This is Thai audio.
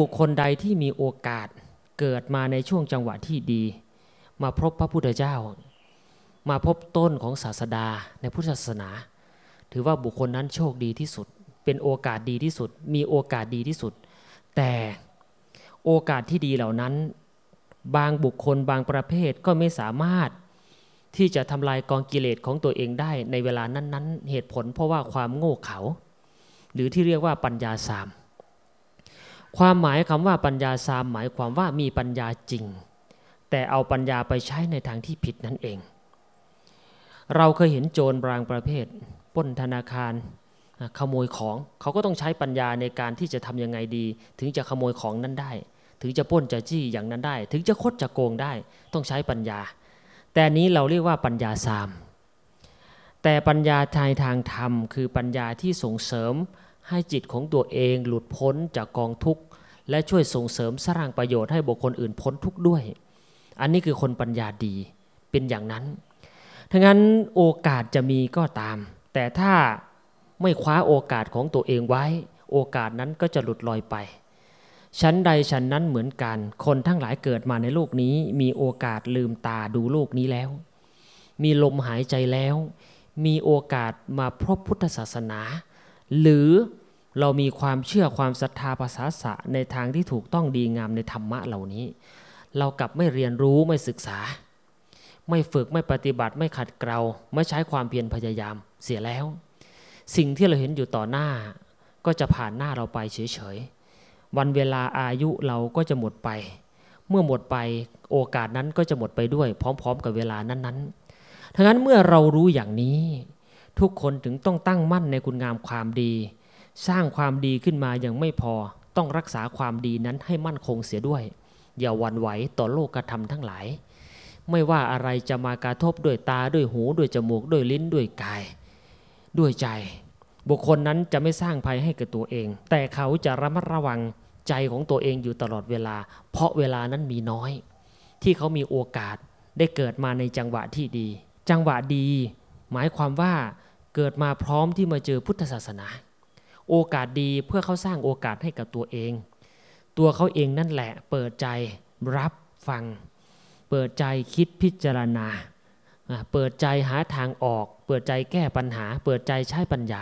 บุคคลใดที่มีโอกาสเกิดมาในช่วงจังหวะที่ดี มาพบพระพุทธเจ้า มาพบต้นของศาสดาในพุทธศาสนา ถือว่าบุคคลนั้นโชคดีที่สุด เป็นโอกาสดีที่สุด มีโอกาสดีที่สุด แต่โอกาสที่ดีเหล่านั้น บางบุคคลบางประเภทก็ไม่สามารถที่จะทำลายกองกิเลสของตัวเองได้ในเวลานั้นๆ เหตุผลเพราะว่าความโง่เขาหรือที่เรียกว่าปัญญาสาม ความหมายคำว่าปัญญาสามหมายความว่ามีปัญญาจริง แต่เอาปัญญาไปใช้ในทางที่ผิดนั่นเอง เราเคยเห็นโจรบางประเภทป้นธนาคารขโมยของเขาก็ต้องใช้ปัญญาในการที่จะทำยังไงดี ถึงจะขโมยของนั้นได้ ถึงจะป้นจะจี้อย่างนั้นได้ ถึงจะคดจะโกงได้ ต้องใช้ปัญญา แต่นี้เราเรียกว่าปัญญาสามแต่ปัญญาทายทางธรรม คือปัญญาที่ส่งเสริม ให้จิตของตัวเองหลุดพ้นจากกองทุกข์ และช่วยส่งเสริมสร้างประโยชน์ให้บุคคลอื่นพ้นทุกข์ด้วย อันนี้คือคนปัญญาดีเป็นอย่างนั้นทั้งนั้นโอกาสจะมีก็ตาม แต่ถ้าไม่คว้าโอกาสของตัวเองไว้ โอกาสนั้นก็จะหลุดลอยไปชั้นใดชั้นนั้นเหมือนกัน คนทั้งหลายเกิดมาในโลกนี้ มีโอกาสลืมตาดูโลกนี้แล้ว มีลมหายใจแล้ว มีโอกาสมาพบพุทธศาสนา หรือเรามีความเชื่อความศรัทธาภาษาสะในทางที่ถูกต้องดีงามในธรรมะเหล่านี้ เรากลับไม่เรียนรู้ไม่ศึกษา ไม่ฝึกไม่ปฏิบัติไม่ขัดเกลาไม่ใช้ความเพียรพยายามเสียแล้ว สิ่งที่เราเห็นอยู่ต่อหน้า ก็จะผ่านหน้าเราไปเฉยๆวันเวลาอายุเราก็จะหมดไป เมื่อหมดไปโอกาสนั้นก็จะหมดไปด้วย พร้อม ๆ กับเวลานั้นๆทั้งนั้นเมื่อเรารู้อย่างนี้ ทุกคนถึงต้องตั้งมั่นในคุณงามความดี สร้างความดีขึ้นมาอย่างไม่พอ ต้องรักษาความดีนั้นให้มั่นคงเสียด้วย อย่าวันไหวต่อโลกกระทำทั้งหลาย ไม่ว่าอะไรจะมากระทบด้วยตาด้วยหูด้วยจมูกด้วยลิ้นด้วยกาย ด้วยใจ บุคคลนั้นจะไม่สร้างภัยให้กับตัวเอง แต่เขาจะระมัดระวังใจของตัวเองอยู่ตลอดเวลา เพราะเวลานั้นมีน้อย ที่เขามีโอกาสได้เกิดมาในจังหวะที่ดี จังหวะดี หมายความว่า เกิดมาพร้อมที่มาเจอพุทธศาสนา โอกาสดีเพื่อเขาสร้างโอกาสให้กับตัวเอง ตัวเขาเองนั่นแหละเปิดใจรับฟัง เปิดใจคิดพิจารณา เปิดใจหาทางออก เปิดใจแก้ปัญหา เปิดใจใช้ปัญญา